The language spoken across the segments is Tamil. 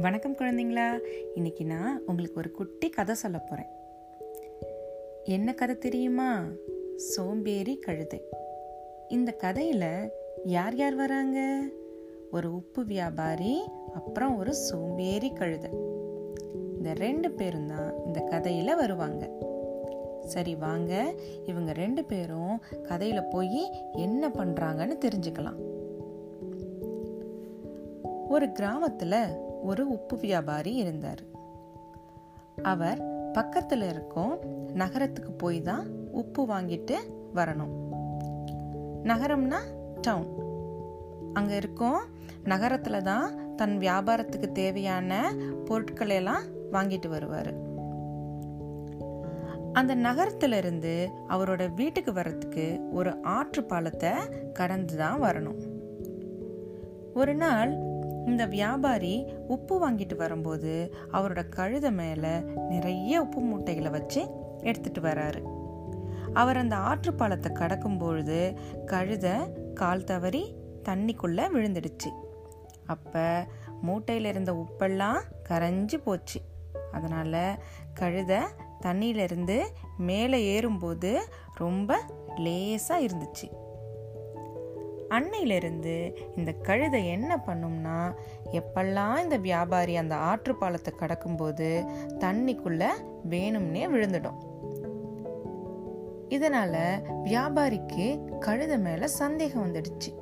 வணக்கம் குழந்தைங்களா. இன்னைக்கு நான் உங்களுக்கு ஒரு குட்டி கதை சொல்ல போகிறேன் என்ன கதை தெரியுமா? சோம்பேறி கழுதை. இந்த கதையில் யார் யார் வராங்க? ஒரு உப்பு வியாபாரி அப்புறம் ஒரு சோம்பேறி கழுதை. இந்த ரெண்டு பேரும் தான் இந்த கதையில் வருவாங்க. சரி வாங்க. இவங்க ரெண்டு பேரும் கதையில் போய் என்ன பண்ணுறாங்கன்னு தெரிஞ்சுக்கலாம். ஒரு கிராமத்தில் ஒரு உப்பு வியாபாரி இருந்தார். அவர் பக்கத்தில் இருக்கும் நகரத்துக்கு போய் தான் உப்பு வாங்கிட்டு வரணும். நகரம்னா டவுன் அங்கே இருக்கும் நகரத்தில் தான் தன் வியாபாரத்துக்கு தேவையான பொருட்களை எல்லாம் வாங்கிட்டு வருவார். அந்த நகரத்திலிருந்து அவரோட வீட்டுக்கு வர்றதுக்கு ஒரு ஆற்று பாலத்தை கடந்து தான் வரணும். ஒரு நாள் இந்த வியாபாரி உப்பு வாங்கிட்டு வரும்போது அவரோட கழுத மேலே நிறைய உப்பு மூட்டைகளை வச்சு எடுத்துட்டு வராரு. அவர் அந்த ஆற்று பாலத்தை கடக்கும் பொழுது கழுத கால் தவறி தண்ணிக்குள்ள விழுந்துடுச்சு. அப்ப மூட்டையில இருந்த உப்பெல்லாம் கரைஞ்சி போச்சு. அதனால கழுத தண்ணியிலிருந்து மேலே ஏறும்போது ரொம்ப லேசாக இருந்துச்சு. அன்னையிலிருந்து இந்த கழுதை என்ன பண்ணும்னா எப்பெல்லாம் இந்த வியாபாரி அந்த ஆற்று பாலத்தை கடக்கும்போது தண்ணிக்குள்ள வேணும்னே விழுந்துடும். இதனால வியாபாரிக்கு கழுதை மேல சந்தேகம் வந்துடுச்சு.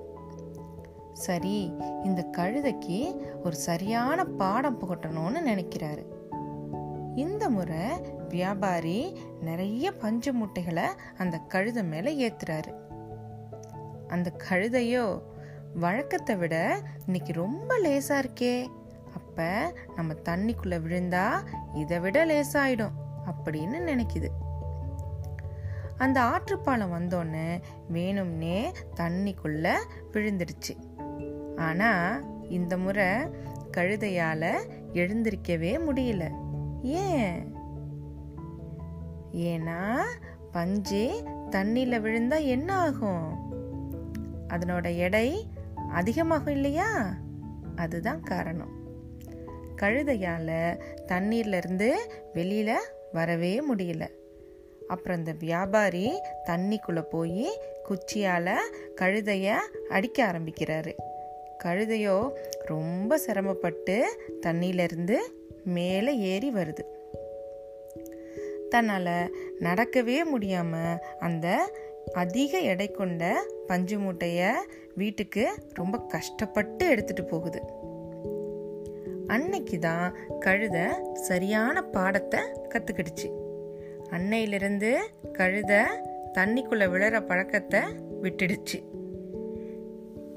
சரி இந்த கழுதைக்கு ஒரு சரியான பாடம் புகட்டணும்னு நினைக்கிறாரு. இந்த முறை வியாபாரி நிறைய பஞ்சு முட்டைகளை அந்த கழுதை மேல ஏத்துறாரு. அந்த கழுதையோ வழக்கத்தை விட இன்னைக்கு ரொம்ப லேசா இருக்கே. அப்ப நம்ம தண்ணிக்குள்ள விழுந்தா இதை விட லேசாயிடும் அப்படின்னு நினைக்குது. அந்த ஆற்றுப்பாலம் வந்தோடனே வேணும்னே தண்ணிக்குள்ள விழுந்துடுச்சு. ஆனா இந்த முறை கழுதையால எழுந்திருக்கவே முடியல. ஏன்? ஏன்னா பஞ்சு தண்ணியில விழுந்தா என்ன ஆகும்? அதனோட எடை அதிகமாகும் இல்லையா? அதுதான் காரணம். கழுதையால் தண்ணீர்லேருந்து வெளியில் வரவே முடியல. அப்புறம் இந்த வியாபாரி தண்ணிக்குள்ளே போய் குச்சியால் கழுதையை அடிக்க ஆரம்பிக்கிறாரு. கழுதையோ ரொம்ப சிரமப்பட்டு தண்ணியிலிருந்து மேலே ஏறி வருது. தன்னால் நடக்கவே முடியாமல் அந்த அதிக எடை கொண்ட பஞ்சு மூட்டையை வீட்டுக்கு ரொம்ப கஷ்டப்பட்டு எடுத்துட்டு போகுது. அன்னைக்கு தான் கழுத சரியான பாடத்தை கத்துக்கிடுச்சு. அன்னையிலிருந்து கழுத தண்ணிக்குள்ள விழற பழக்கத்தை விட்டுடுச்சு.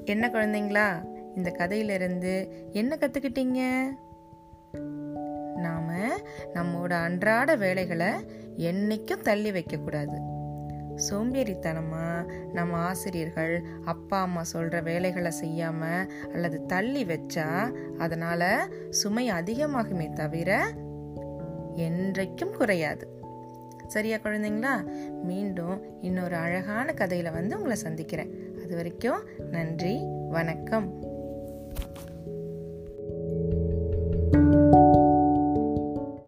என்ன குழந்தைங்களா இந்த கதையிலிருந்து என்ன கத்துக்கிட்டீங்க? நாம நம்மோட அன்றாட வேலைகளை என்னைக்கும் தள்ளி வைக்கக்கூடாது. சோம்பேறித்தனமாக நம்ம ஆசிரியர்கள் அப்பா அம்மா சொல்கிற வேலைகளை செய்யாமல் அல்லது தள்ளி வச்சா அதனால் சுமை அதிகமாகுமே தவிர என்றைக்கும் குறையாது. சரியா குழந்தைங்களா? மீண்டும் இன்னொரு அழகான கதையில் வந்து உங்களை சந்திக்கிறேன். அது வரைக்கும் நன்றி வணக்கம்.